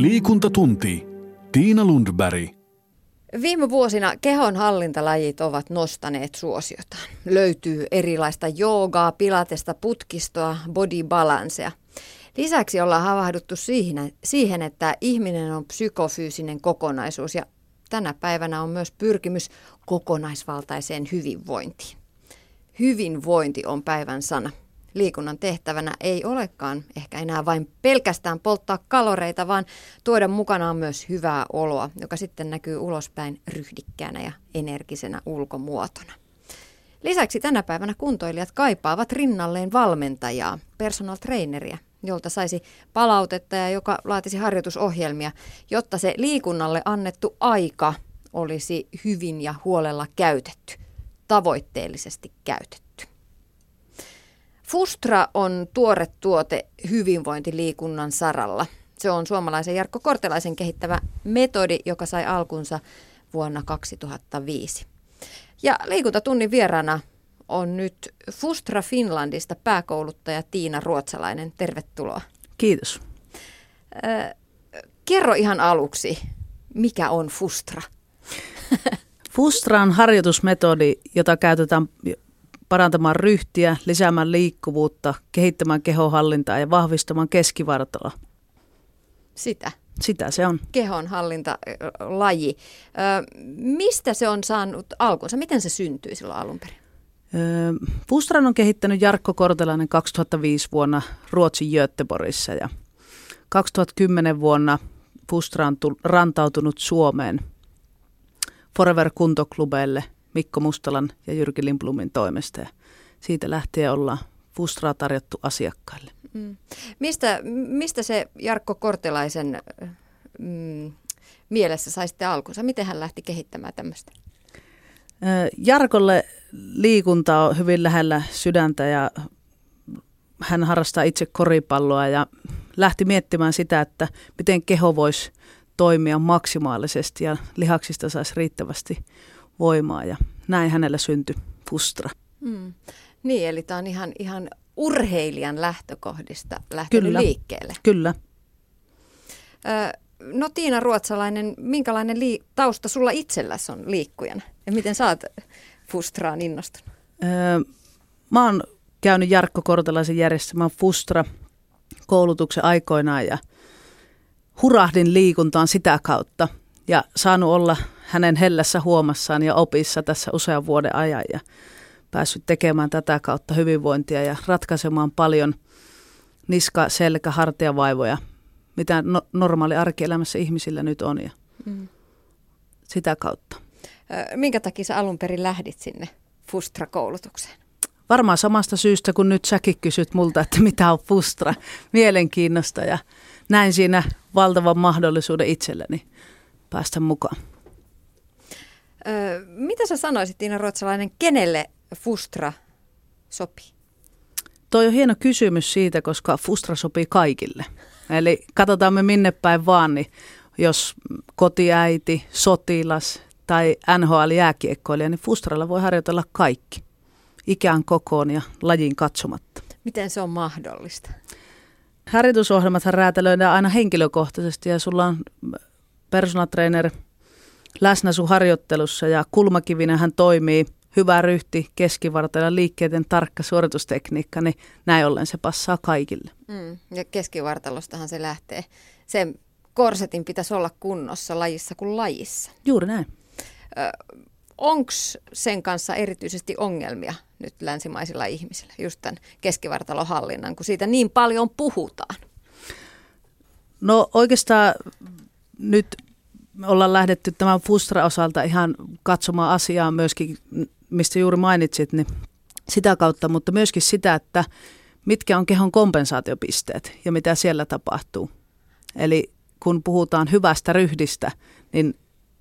Liikuntatunti. Tiina Lundberg. Viime vuosina kehon hallintalajit ovat nostaneet suosiotaan. Löytyy erilaista joogaa, pilatesta, putkistoa, body balancea. Lisäksi ollaan havahduttu siihen, siihen, että ihminen on psykofyysinen kokonaisuus ja tänä päivänä on myös pyrkimys kokonaisvaltaiseen hyvinvointiin. Hyvinvointi on päivän sana. Liikunnan tehtävänä ei olekaan ehkä enää vain pelkästään polttaa kaloreita, vaan tuoda mukanaan myös hyvää oloa, joka sitten näkyy ulospäin ryhdikkäänä ja energisenä ulkomuotona. Lisäksi tänä päivänä kuntoilijat kaipaavat rinnalleen valmentajaa, personal traineria, jolta saisi palautetta ja joka laatisi harjoitusohjelmia, jotta se liikunnalle annettu aika olisi hyvin ja huolella käytetty, tavoitteellisesti käytetty. Fustra on tuore tuote hyvinvointiliikunnan saralla. Se on suomalaisen Jarkko Kortelaisen kehittävä metodi, joka sai alkunsa vuonna 2005. Ja liikuntatunnin vieraana on nyt Fustra Finlandista pääkouluttaja Tiina Ruotsalainen. Tervetuloa. Kiitos. Äh, kerro ihan aluksi, mikä on Fustra? Fustra on harjoitusmetodi, jota käytetään parantamaan ryhtiä, lisäämään liikkuvuutta, kehittämään kehohallintaa ja vahvistamaan keskivartaloa. Sitä. Sitä se on. Kehonhallintalaji. Mistä se on saanut alkunsa? Miten se syntyi silloin alun perin? Fustran on kehittänyt Jarkko Kortelainen 2005 vuonna Ruotsin Göteborgissa ja 2010 vuonna Fustra on rantautunut Suomeen Forever kuntoklubeille – Mikko Mustalan ja Jyrki Limplumin toimesta. Ja siitä lähtien ollaan Fustraa tarjottu asiakkaille. Mm. Mistä, mistä se Jarkko Kortelaisen mm, mielessä sai sitten alkunsa? Miten hän lähti kehittämään tämmöistä? Jarkolle liikunta on hyvin lähellä sydäntä ja hän harrastaa itse koripalloa ja lähti miettimään sitä, että miten keho voisi toimia maksimaalisesti ja lihaksista saisi riittävästi voimaa ja näin hänellä syntyi Fustra. Mm. Niin, eli tämä on ihan, ihan urheilijan lähtökohdista lähtenyt kyllä, liikkeelle. Kyllä. Ö, no Tiina Ruotsalainen, minkälainen lii- tausta sulla itselläsi on liikkujana? Ja miten sä oot Fustraan innostunut? Öö, mä oon käynyt Jarkko Kortelaisen järjestämään Fustra koulutuksen aikoinaan ja hurahdin liikuntaan sitä kautta ja saanut olla hänen hellässä huomassaan ja opissa tässä usean vuoden ajan ja päässyt tekemään tätä kautta hyvinvointia ja ratkaisemaan paljon niska, selkä, hartiavaivoja, mitä no, normaali arkielämässä ihmisillä nyt on ja mm. sitä kautta. Minkä takia sä alun perin lähdit sinne Fustra-koulutukseen? Varmaan samasta syystä, kun nyt säkin kysyt multa, että mitä on Fustra, mielenkiinnosta ja näin siinä valtavan mahdollisuuden itselleni päästä mukaan. Öö, mitä sä sanoisit, Tiina Ruotsalainen, kenelle Fustra sopii? Toi on hieno kysymys siitä, koska Fustra sopii kaikille. Eli katsotaan me minne päin vaan, niin jos kotiäiti, sotilas tai NHL-jääkiekkoilija, niin Fustralla voi harjoitella kaikki. Ikään kokoon ja lajin katsomatta. Miten se on mahdollista? Harjoitusohjelmathan räätälöidään aina henkilökohtaisesti ja sulla on personal trainer – läsnä sun harjoittelussa ja kulmakivinä hän toimii hyvä ryhti, keskivartalo, liikkeiden tarkka suoritustekniikka, niin näin ollen se passaa kaikille. Mm, ja keskivartalostahan se lähtee. Sen korsetin pitäisi olla kunnossa lajissa kuin lajissa. Juuri näin. Onko sen kanssa erityisesti ongelmia nyt länsimaisilla ihmisillä, just tämän keskivartalohallinnan, kun siitä niin paljon puhutaan? No oikeastaan nyt me ollaan lähdetty tämän Fustra-osalta ihan katsomaan asiaa myöskin, mistä juuri mainitsit, niin sitä kautta, mutta myöskin sitä, että mitkä on kehon kompensaatiopisteet ja mitä siellä tapahtuu. Eli kun puhutaan hyvästä ryhdistä, niin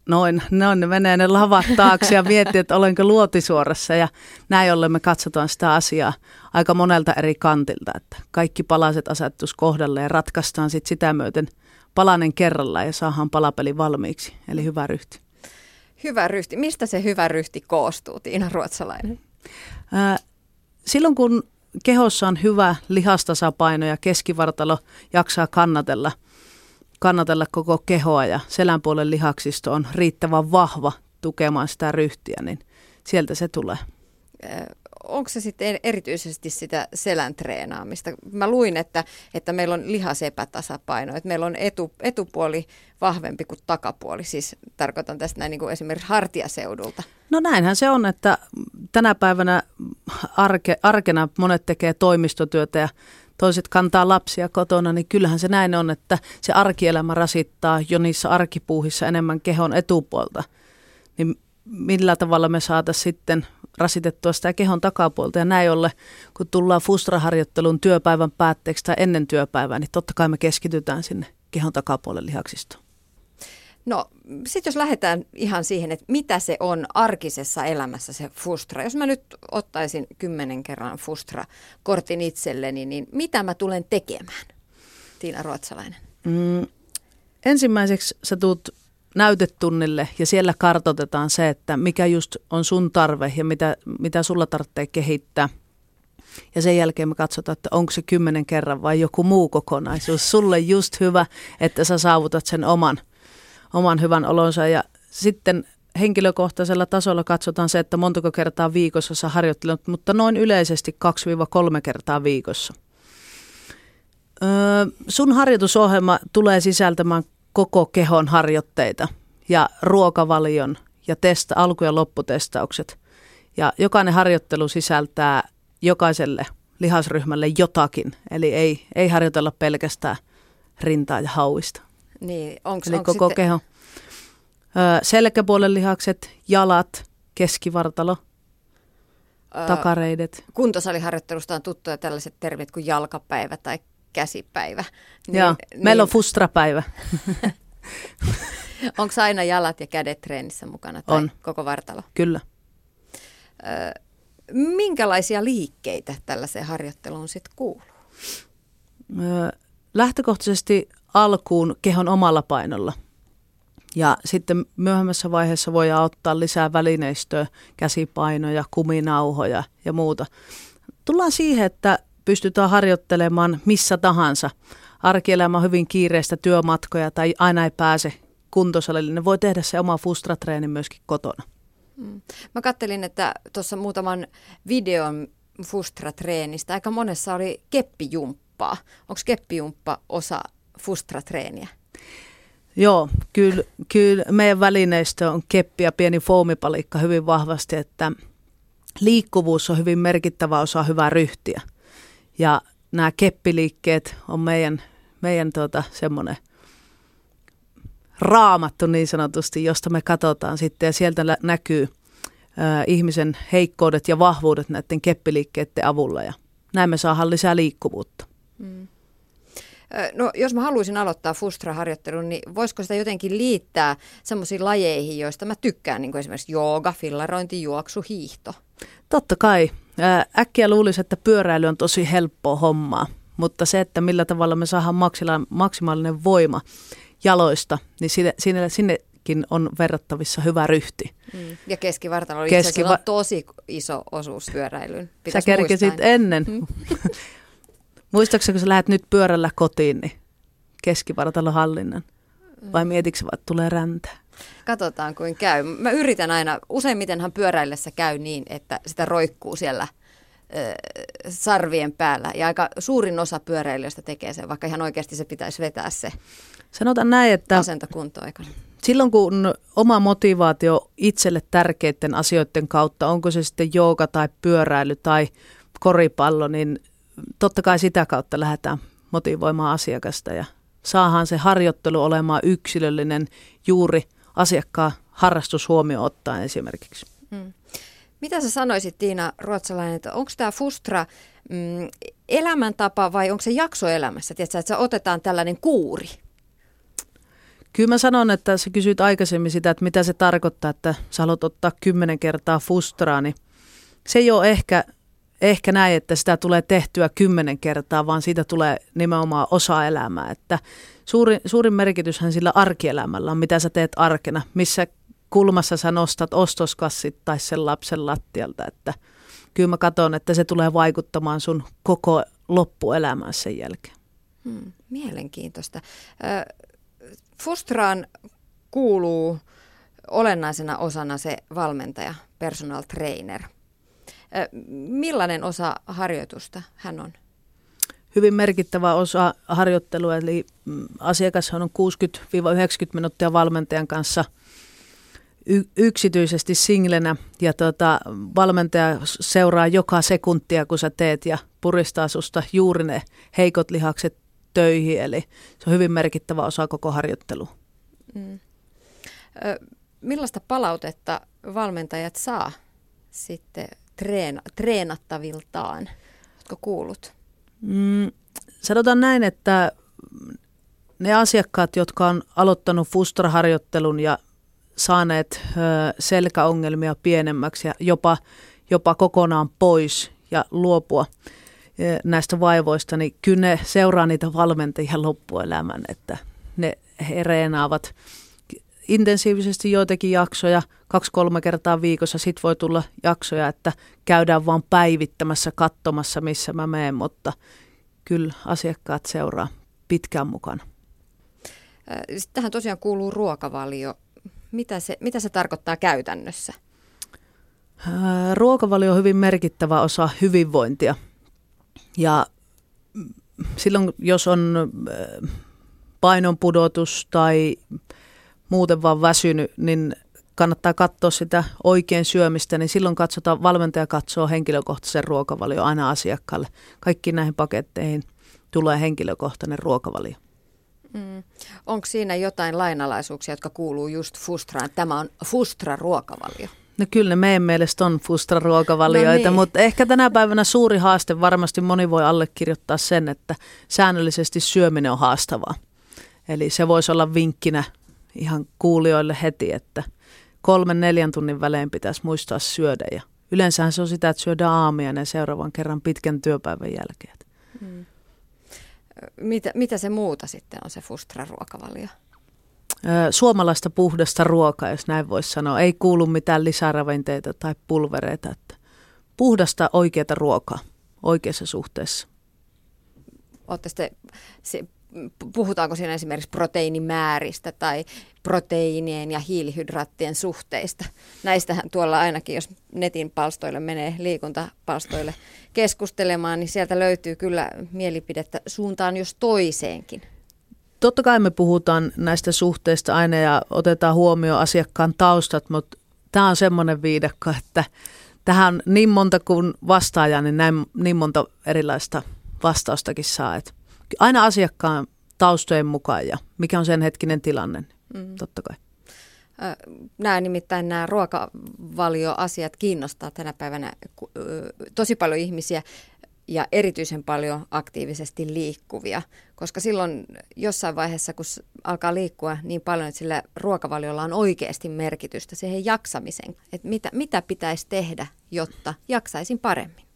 noin, noin ne menee ne lavat taakse ja miettii, että olenko luotisuorassa ja näin ollen me katsotaan sitä asiaa aika monelta eri kantilta, että kaikki palaset asettus kohdalle ja ratkaistaan sitten sitä myöten – palanen kerrallaan ja saadaan palapeli valmiiksi. Eli hyvä ryhti. Hyvä ryhti. Mistä se hyvä ryhti koostuu, Tiina Ruotsalainen? Ää, silloin kun kehossa on hyvä lihastasapaino ja keskivartalo jaksaa kannatella kannatella koko kehoa ja selän puolen lihaksisto on riittävän vahva tukemaan sitä ryhtiä, niin sieltä se tulee. Onko se sitten erityisesti sitä selän treenaamista? Mä luin, että, että meillä on lihasepätasapaino, että meillä on etu, etupuoli vahvempi kuin takapuoli. Siis tarkoitan tästä näin niin kuin esimerkiksi hartiaseudulta. No näinhän se on, että tänä päivänä arke, arkena monet tekee toimistotyötä ja toiset kantaa lapsia kotona, niin kyllähän se näin on, että se arkielämä rasittaa jo niissä arkipuuhissa enemmän kehon etupuolta. Niin millä tavalla me saataisiin sitten rasitettua sitä kehon takapuolta. Ja näin ollen, kun tullaan fustraharjoittelun työpäivän päätteeksi tai ennen työpäivää, niin totta kai me keskitytään sinne kehon takapuolen lihaksistoon. No sitten jos lähdetään ihan siihen, että mitä se on arkisessa elämässä se Fustra. Jos mä nyt ottaisin kymmenen kerran Fustra-kortin itselleni, niin mitä mä tulen tekemään, Tiina Ruotsalainen? Mm, ensimmäiseksi sä tuut näytetunnille ja siellä kartoitetaan se, että mikä just on sun tarve ja mitä, mitä sulla tarvitsee kehittää. Ja sen jälkeen me katsotaan, että onko se kymmenen kerran vai joku muu kokonaisuus. Sulle just hyvä, että sä saavutat sen oman – oman hyvän olonsa ja sitten henkilökohtaisella tasolla katsotaan se, että montako kertaa viikossa sä harjoittelet, mutta noin yleisesti 2-3 kertaa viikossa. Öö, sun harjoitusohjelma tulee sisältämään koko kehon harjoitteita ja ruokavalion ja testa, alku- ja lopputestaukset. Ja jokainen harjoittelu sisältää jokaiselle lihasryhmälle jotakin, eli ei, ei harjoitella pelkästään rintaa ja hauista. Niin, onks, Eli koko sitten... keho. Öö, selkäpuolen lihakset, jalat, keskivartalo, öö, takareidet. Kuntosaliharjoittelusta on tuttuja tällaiset termit kuin jalkapäivä tai käsipäivä. Niin, Joo, niin... meillä on fustrapäivä. Onko aina jalat ja kädet treenissä mukana tai on. koko vartalo? Kyllä. Minkälaisia liikkeitä tällaiseen harjoitteluun sitten kuuluu? Lähtökohtaisesti alkuun kehon omalla painolla. Ja sitten myöhemmässä vaiheessa voi ottaa lisää välineistöä, käsipainoja, kuminauhoja ja muuta. Tullaan siihen, että pystytään harjoittelemaan missä tahansa. Arkielämä on hyvin kiireistä työmatkoja tai aina ei pääse kuntosalille. Ne voi tehdä se oma fustratreeni myöskin kotona. Mm. Mä kattelin, että tuossa muutaman videon fustratreenistä aika monessa oli keppijumppaa. Onko keppijumppa osa fustratreeniä? Joo, kyllä, kyllä meidän välineistö on keppi ja pieni foomipalikka hyvin vahvasti, että liikkuvuus on hyvin merkittävä osa hyvää ryhtiä. Ja nämä keppiliikkeet on meidän, meidän tuota, semmoinen raamattu niin sanotusti, josta me katsotaan sitten ja sieltä näkyy ö, ihmisen heikkoudet ja vahvuudet näiden keppiliikkeiden avulla ja näin me saadaan lisää liikkuvuutta. Mm. No jos mä haluaisin aloittaa Fustra-harjoittelun, niin voisiko sitä jotenkin liittää semmoisiin lajeihin, joista mä tykkään, niin kuin esimerkiksi jooga, fillarointi, juoksu, hiihto? Totta kai. Äkkiä luulisi, että pyöräily on tosi helppoa hommaa, mutta se, että millä tavalla me saadaan maksimaalinen voima jaloista, niin sinne, sinne, sinnekin on verrattavissa hyvä ryhti. Mm. Ja keskivartalo oli Keskiva- itse tosi iso osuus pyöräilyyn. Sä kerkesit ennen. Mm. Muistaakseni, kun sä lähdet nyt pyörällä kotiin, niin keskivartalo hallinnan? Vai mietitkö että tulee räntä? Katsotaan kuin käy. Mä yritän aina, useimmitenhan pyöräillessä käy niin, että sitä roikkuu siellä sarvien päällä. Ja aika suurin osa pyöräilijöistä tekee sen, vaikka ihan oikeasti se pitäisi vetää se Sanotaan näin, että asento kuntoaikana. Silloin kun oma motivaatio itselle tärkeiden asioiden kautta, onko se sitten jooga tai pyöräily tai koripallo, niin totta kai sitä kautta lähdetään motivoimaan asiakasta ja saahan se harjoittelu olemaan yksilöllinen juuri asiakkaan harrastus huomioon ottaen esimerkiksi. Hmm. Mitä sä sanoisit Tiina Ruotsalainen, että onko tämä Fustra mm, elämäntapa vai onko se jaksoelämässä? Tiedätkö, että otetaan tällainen kuuri? Kyllä mä sanon, että sä kysyit aikaisemmin sitä, että mitä se tarkoittaa, että sä haluat ottaa kymmenen kertaa Fustraa, niin se ei ole ehkä ehkä näin, että sitä tulee tehtyä kymmenen kertaa, vaan siitä tulee nimenomaan osa elämää. Että suurin, suurin merkityshän sillä arkielämällä on, mitä sä teet arkena, missä kulmassa sä nostat ostoskassit tai sen lapsen lattialta. Että kyllä mä katson, että se tulee vaikuttamaan sun koko loppuelämään sen jälkeen. Hmm, mielenkiintoista. Fustraan kuuluu olennaisena osana se valmentaja, personal trainer. Millainen osa harjoitusta hän on? Hyvin merkittävä osa harjoittelua, eli mm, asiakas on 60-90 minuuttia valmentajan kanssa yksityisesti singlenä ja tota, valmentaja seuraa joka sekuntia, kun sä teet ja puristaa susta juuri ne heikot lihakset töihin, eli se on hyvin merkittävä osa koko harjoittelua. Mm. Millaista palautetta valmentajat saa sitten treena, treenattaviltaan? Oletko kuullut? Mm, sanotaan näin, että ne asiakkaat, jotka on aloittanut Fustra-harjoittelun ja saaneet ö, selkäongelmia pienemmäksi ja jopa, jopa kokonaan pois ja luopua näistä vaivoista, niin kyllä ne seuraa niitä valmentajia loppuelämän, että ne reenaavat intensiivisesti joitakin jaksoja, kaksi-kolme kertaa viikossa. Sitten voi tulla jaksoja, että käydään vaan päivittämässä, katsomassa, missä mä menen, mutta kyllä asiakkaat seuraa pitkään mukana. Sitten tähän tosiaan kuuluu ruokavalio. Mitä se, mitä se tarkoittaa käytännössä? Ruokavalio on hyvin merkittävä osa hyvinvointia. Ja silloin, jos on painonpudotus tai muuten vaan väsynyt, niin kannattaa katsoa sitä oikein syömistä, niin silloin katsotaan, valmentaja katsoo henkilökohtaisen ruokavalio aina asiakkaalle. Kaikkiin näihin paketteihin tulee henkilökohtainen ruokavalio. Mm. Onko siinä jotain lainalaisuuksia, jotka kuuluu just Fustraan? Tämä on Fustra-ruokavalio. No kyllä ne meidän mielestä on Fustra-ruokavalioita, no niin. mutta ehkä tänä päivänä suuri haaste, varmasti moni voi allekirjoittaa sen, että säännöllisesti syöminen on haastavaa. Eli se voisi olla vinkkinä ihan kuulijoille heti, että kolmen neljän tunnin välein pitäisi muistaa syödä. Ja yleensähän se on sitä, että syödään aamia ja seuraavan kerran pitkän työpäivän jälkeen. Hmm. Mitä, mitä se muuta sitten on se Fustra-ruokavalio? Suomalaista puhdasta ruokaa, jos näin voisi sanoa. Ei kuulu mitään lisäravinteita tai pulvereita. Että puhdasta oikeaa ruokaa oikeassa suhteessa. Olette puhutaanko siinä esimerkiksi proteiinimääristä tai proteiinien ja hiilihydraattien suhteista. Näistähän tuolla ainakin, jos netin palstoille menee liikuntapalstoille keskustelemaan, niin sieltä löytyy kyllä mielipidettä suuntaan jos toiseenkin. Totta kai me puhutaan näistä suhteista aina ja otetaan huomioon asiakkaan taustat, mutta tämä on semmoinen viidakko, että tähän niin monta kuin vastaaja, niin näin, niin monta erilaista vastaustakin saa. Että aina asiakkaan taustojen mukaan ja mikä on sen hetkinen tilanne, mm. totta kai. Nämä nimittäin nämä ruokavalioasiat kiinnostaa tänä päivänä tosi paljon ihmisiä ja erityisen paljon aktiivisesti liikkuvia, koska silloin jossain vaiheessa, kun alkaa liikkua niin paljon, että sillä ruokavaliolla on oikeasti merkitystä siihen jaksamiseen, että mitä, mitä pitäisi tehdä, jotta jaksaisin paremmin.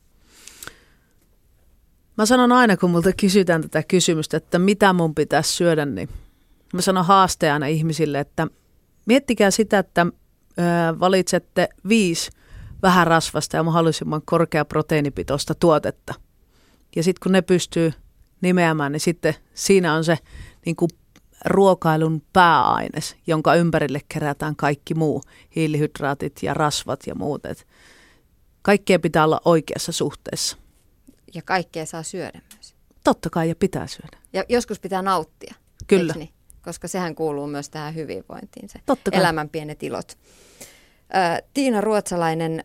Mä sanon aina, kun multa kysytään tätä kysymystä, että mitä mun pitäisi syödä, niin mä sanon haasteena ihmisille, että miettikää sitä, että valitsette viisi vähän rasvasta ja mahdollisimman korkea proteiinipitoista tuotetta. Ja sitten kun ne pystyy nimeämään, niin sitten siinä on se niin kuin ruokailun pääaines, jonka ympärille kerätään kaikki muu, hiilihydraatit ja rasvat ja muut. Kaikkea pitää olla oikeassa suhteessa. Ja kaikkea saa syödä myös. Totta kai ja pitää syödä. Ja joskus pitää nauttia. Kyllä. Niin? Koska sehän kuuluu myös tähän hyvinvointiin, se Totta kai. elämän pienet ilot. Ö, Tiina Ruotsalainen,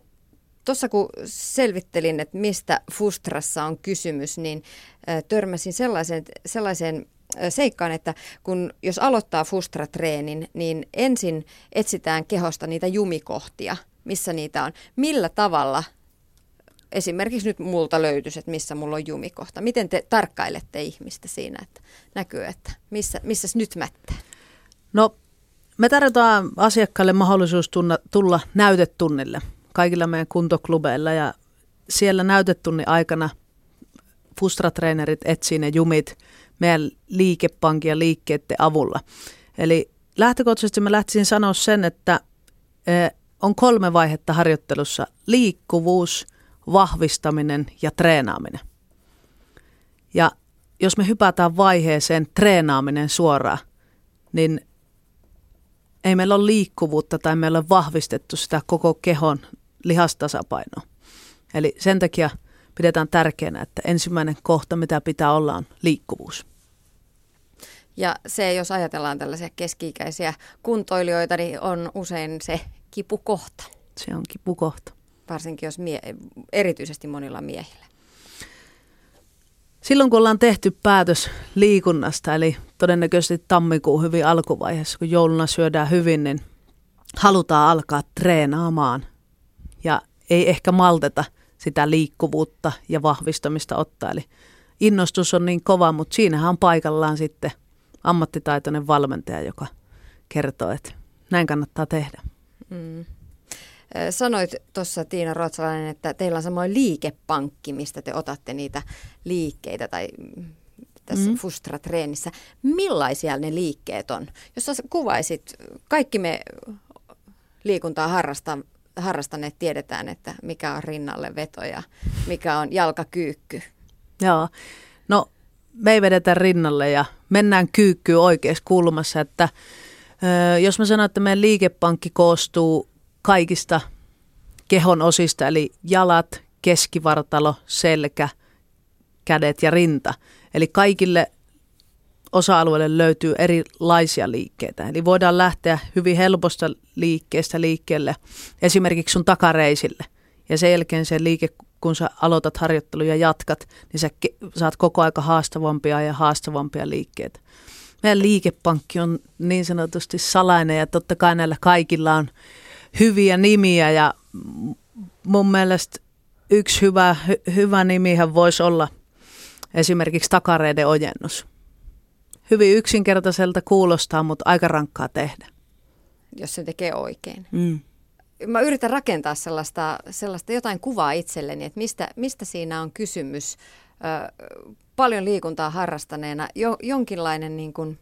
tuossa kun selvittelin, että mistä Fustrassa on kysymys, niin ö, törmäsin sellaiseen, sellaiseen seikkaan, että kun jos aloittaa Fustra-treenin, niin ensin etsitään kehosta niitä jumikohtia, missä niitä on. Millä tavalla esimerkiksi nyt multa löytyisi, että missä mulla on jumikohta. Miten te tarkkailette ihmistä siinä, että näkyy, että missä, missä nyt mättää? No, me tarjotaan asiakkaille mahdollisuus tunna, tulla näytetunnille kaikilla meidän kuntoklubeilla ja siellä näytetunnin aikana fustratreenerit etsii ne jumit meidän liikepankin ja liikkeiden avulla. Eli lähtökohtaisesti mä lähtisin sanoa sen, että on kolme vaihetta harjoittelussa. Liikkuvuus – vahvistaminen ja treenaaminen. Ja jos me hypätään vaiheeseen treenaaminen suoraan, niin ei meillä ole liikkuvuutta tai meillä on vahvistettu sitä koko kehon lihastasapainoa. Eli sen takia pidetään tärkeänä, että ensimmäinen kohta, mitä pitää olla, on liikkuvuus. Ja se, jos ajatellaan tällaisia keski-ikäisiä kuntoilijoita, niin on usein se kipukohta. Se on kipukohta. Varsinkin jos mie- erityisesti monilla miehillä. Silloin kun ollaan tehty päätös liikunnasta, eli todennäköisesti tammikuun hyvin alkuvaiheessa, kun jouluna syödään hyvin, niin halutaan alkaa treenaamaan. Ja ei ehkä malteta sitä liikkuvuutta ja vahvistamista ottaa. Eli innostus on niin kova, mutta siinähän on paikallaan sitten ammattitaitoinen valmentaja, joka kertoo, että näin kannattaa tehdä. Mm. Sanoit tuossa Tiina Ruotsalainen, että teillä on samoin liikepankki, mistä te otatte niitä liikkeitä tai tässä mm. Fustra-treenissä. Millaisia ne liikkeet on? Jos sä kuvaisit, kaikki me liikuntaa harrasta, harrastaneet tiedetään, että mikä on rinnalle veto ja mikä on jalkakyykky. Joo, no me ei vedetä rinnalle ja mennään kyykkyyn oikeassa kulmassa, että ö, jos mä sanon, että meidän liikepankki koostuu kaikista kehon osista, eli jalat, keskivartalo, selkä, kädet ja rinta. Eli kaikille osa-alueille löytyy erilaisia liikkeitä. Eli voidaan lähteä hyvin helposta liikkeestä liikkeelle, esimerkiksi sun takareisille. Ja sen jälkeen se liike, kun sä aloitat harjoittelua ja jatkat, niin sä saat koko aika haastavampia ja haastavampia liikkeitä. Meidän liikepankki on niin sanotusti salainen ja totta kai näillä kaikilla on hyviä nimiä ja mun mielestä yksi hyvä, hy, hyvä nimihän voisi olla esimerkiksi takareiden ojennus. Hyvin yksinkertaiselta kuulostaa, mutta aika rankkaa tehdä. Jos se tekee oikein. Mm. Mä yritän rakentaa sellaista, sellaista jotain kuvaa itselleni, että mistä, mistä siinä on kysymys. Ö, paljon liikuntaa harrastaneena, jo, jonkinlainen niin kuin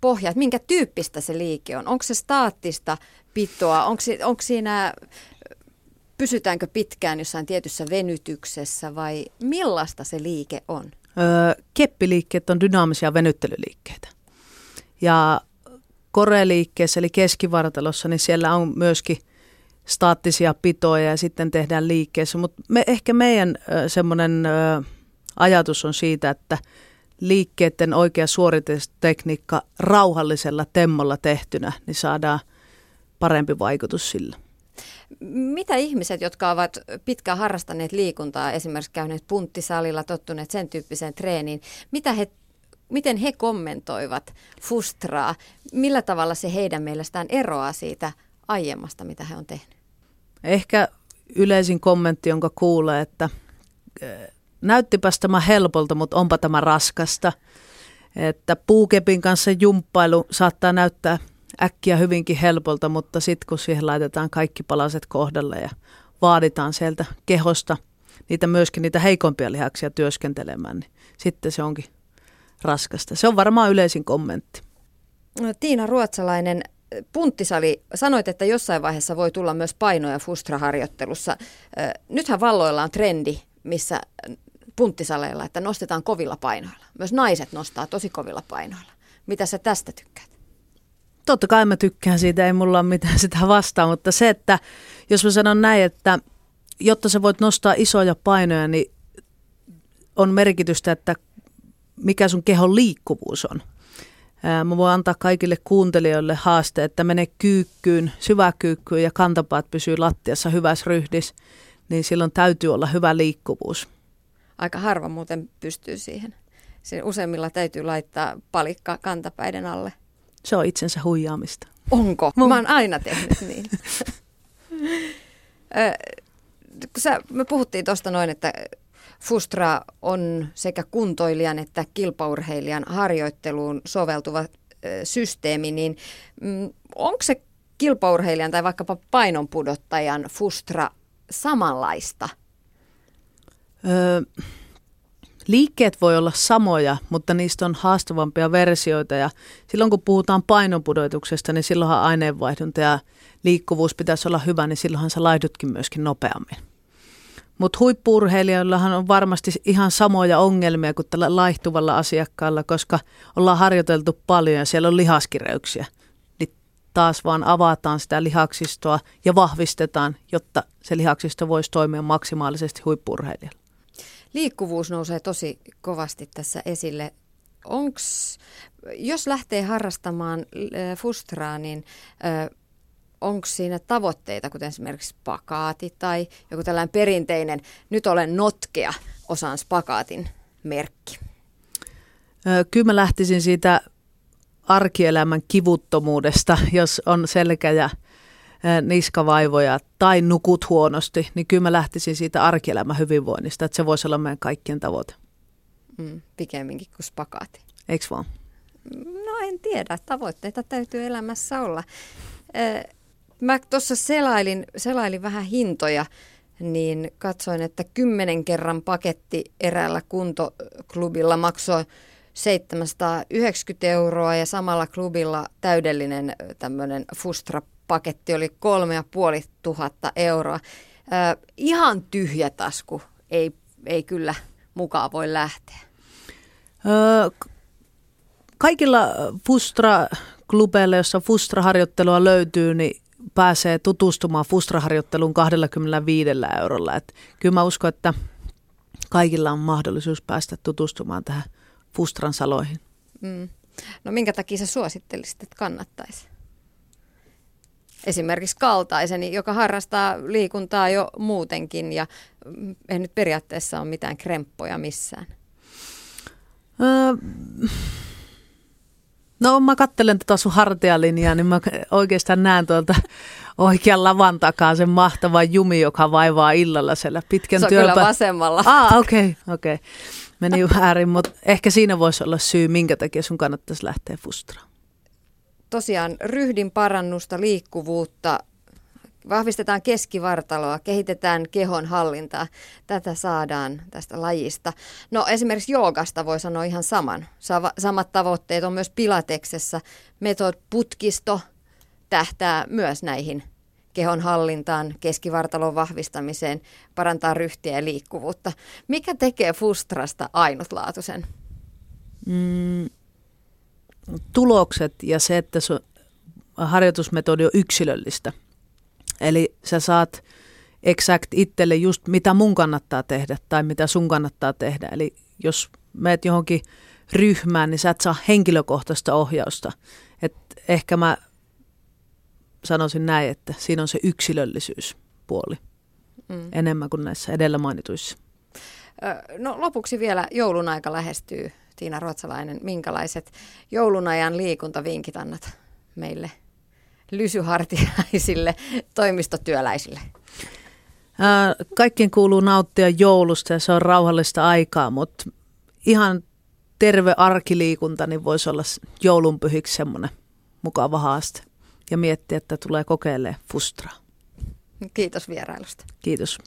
pohja, että minkä tyyppistä se liike on. Onko se staattista pitoa, onko, onko siinä pysytäänkö pitkään jossain tietyssä venytyksessä vai millaista se liike on? Öö, keppiliikkeet on dynaamisia venyttelyliikkeitä. Ja koreliikkeessä eli keskivartalossa, niin siellä on myöskin staattisia pitoja ja sitten tehdään liikkeessä. Mutta me, ehkä meidän ö, semmoinen ö, ajatus on siitä, että liikkeiden oikea suoritustekniikka rauhallisella temmolla tehtynä, niin saadaan parempi vaikutus sillä. Mitä ihmiset, jotka ovat pitkään harrastaneet liikuntaa, esimerkiksi käyneet punttisalilla, tottuneet sen tyyppiseen treeniin, mitä he, miten he kommentoivat fustraa? Millä tavalla se heidän mielestään eroaa siitä aiemmasta, mitä he on tehnyt? Ehkä yleisin kommentti, jonka kuulee, että näyttipäs tämä helpolta, mutta onpa tämä raskasta. Että puukepin kanssa jumppailu saattaa näyttää äkkiä hyvinkin helpolta, mutta sitten kun siihen laitetaan kaikki palaset kohdalle ja vaaditaan sieltä kehosta niitä myöskin niitä heikompia lihaksia työskentelemään, niin sitten se onkin raskasta. Se on varmaan yleisin kommentti. No, Tiina Ruotsalainen, punttisali, sanoit, että jossain vaiheessa voi tulla myös painoja fustraharjoittelussa. Nythän valloilla on trendi, missä punttisaleilla, että nostetaan kovilla painoilla. Myös naiset nostaa tosi kovilla painoilla. Mitä sä tästä tykkäät? Totta kai mä tykkään siitä, ei mulla ole mitään sitä vastaan, mutta se, että jos mä sanon näin, että jotta sä voit nostaa isoja painoja, niin on merkitystä, että mikä sun kehon liikkuvuus on. Mä voin antaa kaikille kuuntelijoille haaste, että mene kyykkyyn, syväkyykkyyn ja kantapaat pysyy lattiassa hyvässä ryhdissä, niin silloin täytyy olla hyvä liikkuvuus. Aika harva muuten pystyy siihen. Siinä useimmilla täytyy laittaa palikka kantapäiden alle. Se on itsensä huijaamista. Onko? Mun... Mä oon aina tehnyt niin. Sä, me puhuttiin tuosta noin, että Fustra on sekä kuntoilijan että kilpaurheilijan harjoitteluun soveltuva systeemi, niin mm, onko se kilpaurheilijan tai vaikkapa painonpudottajan Fustra samanlaista? Öö, Liikkeet voi olla samoja, mutta niistä on haastavampia versioita ja silloin kun puhutaan painonpudotuksesta, niin silloinhan aineenvaihdunta ja liikkuvuus pitäisi olla hyvä, niin silloinhan sä laihdutkin myöskin nopeammin. Mutta huippuurheilijoillahan on varmasti ihan samoja ongelmia kuin tällä laihtuvalla asiakkaalla, koska ollaan harjoiteltu paljon ja siellä on lihaskireyksiä. Niin taas vaan avataan sitä lihaksistoa ja vahvistetaan, jotta se lihaksisto voisi toimia maksimaalisesti huippuurheilijalla. Liikkuvuus nousee tosi kovasti tässä esille. Onks, jos lähtee harrastamaan äh, fustraa, niin onko siinä tavoitteita, kuten esimerkiksi spakaati tai joku tällainen perinteinen, nyt olen notkea, osaan spakaatin merkki? Kyllä mä lähtisin siitä arkielämän kivuttomuudesta, jos on selkä ja niskavaivoja tai nukut huonosti, niin kyllä mä lähtisin siitä arkielämän hyvinvoinnista, että se voisi olla meidän kaikkien tavoite. Mm, pikemminkin kuin spakaati. Eikö vaan? No en tiedä, tavoitteita täytyy elämässä olla mä tuossa selailin, selailin vähän hintoja, niin katsoin, että kymmenen kerran paketti eräällä kuntoklubilla maksoi 790 euroa ja samalla klubilla täydellinen tämmöinen Fustra-paketti oli kolme ja puoli tuhatta euroa. Äh, ihan tyhjä tasku ei, ei kyllä mukaan voi lähteä. Öö, kaikilla Fustra-klubeilla, jossa Fustra-harjoittelua löytyy, niin pääsee tutustumaan Fustra-harjoitteluun 25 eurolla. Et kyllä mä uskon, että kaikilla on mahdollisuus päästä tutustumaan tähän Fustran saloihin. Mm. No minkä takia sä suosittelisit, että kannattaisi? Esimerkiksi kaltaiseni, joka harrastaa liikuntaa jo muutenkin ja ei nyt periaatteessa ole mitään kremppoja missään. Öö, No mä kattelen tätä sun hartialinjaa, niin mä oikeastaan näen tuolta oikean lavan takaa sen mahtavan jumi, joka vaivaa illalla siellä pitkän Se on työpä... kyllä vasemmalla. Ah, okei, okay, okei. Okay. Meni väärin, mutta ehkä siinä voisi olla syy, minkä takia sun kannattaisi lähteä fustraan. Tosiaan ryhdin parannusta, liikkuvuutta, Vahvistetaan keskivartaloa, kehitetään kehon hallintaa. Tätä saadaan tästä lajista. No esimerkiksi joogasta voi sanoa ihan saman. Samat tavoitteet on myös pilateksessa. Metod putkisto tähtää myös näihin kehon hallintaan, keskivartalon vahvistamiseen, parantaa ryhtiä ja liikkuvuutta. Mikä tekee Fustrasta ainutlaatuisen? Mm, tulokset ja se, että se harjoitusmetodi on yksilöllistä – Eli sä saat exact itselle just mitä mun kannattaa tehdä tai mitä sun kannattaa tehdä. Eli jos meet johonkin ryhmään, niin sä et saa henkilökohtaista ohjausta. Et ehkä mä sanoisin näin, että siinä on se yksilöllisyyspuoli mm. enemmän kuin näissä edellä mainituissa. No lopuksi vielä joulun aika lähestyy. Tiina Ruotsalainen, minkälaiset joulunajan liikuntavinkit annat meille – lysyhartiaisille toimistotyöläisille? Kaikkien kuuluu nauttia joulusta ja se on rauhallista aikaa, mutta ihan terve arkiliikunta niin voisi olla joulunpyhiksi semmoinen mukava haaste ja miettiä, että tulee kokeilemaan fustraa. Kiitos vierailusta. Kiitos.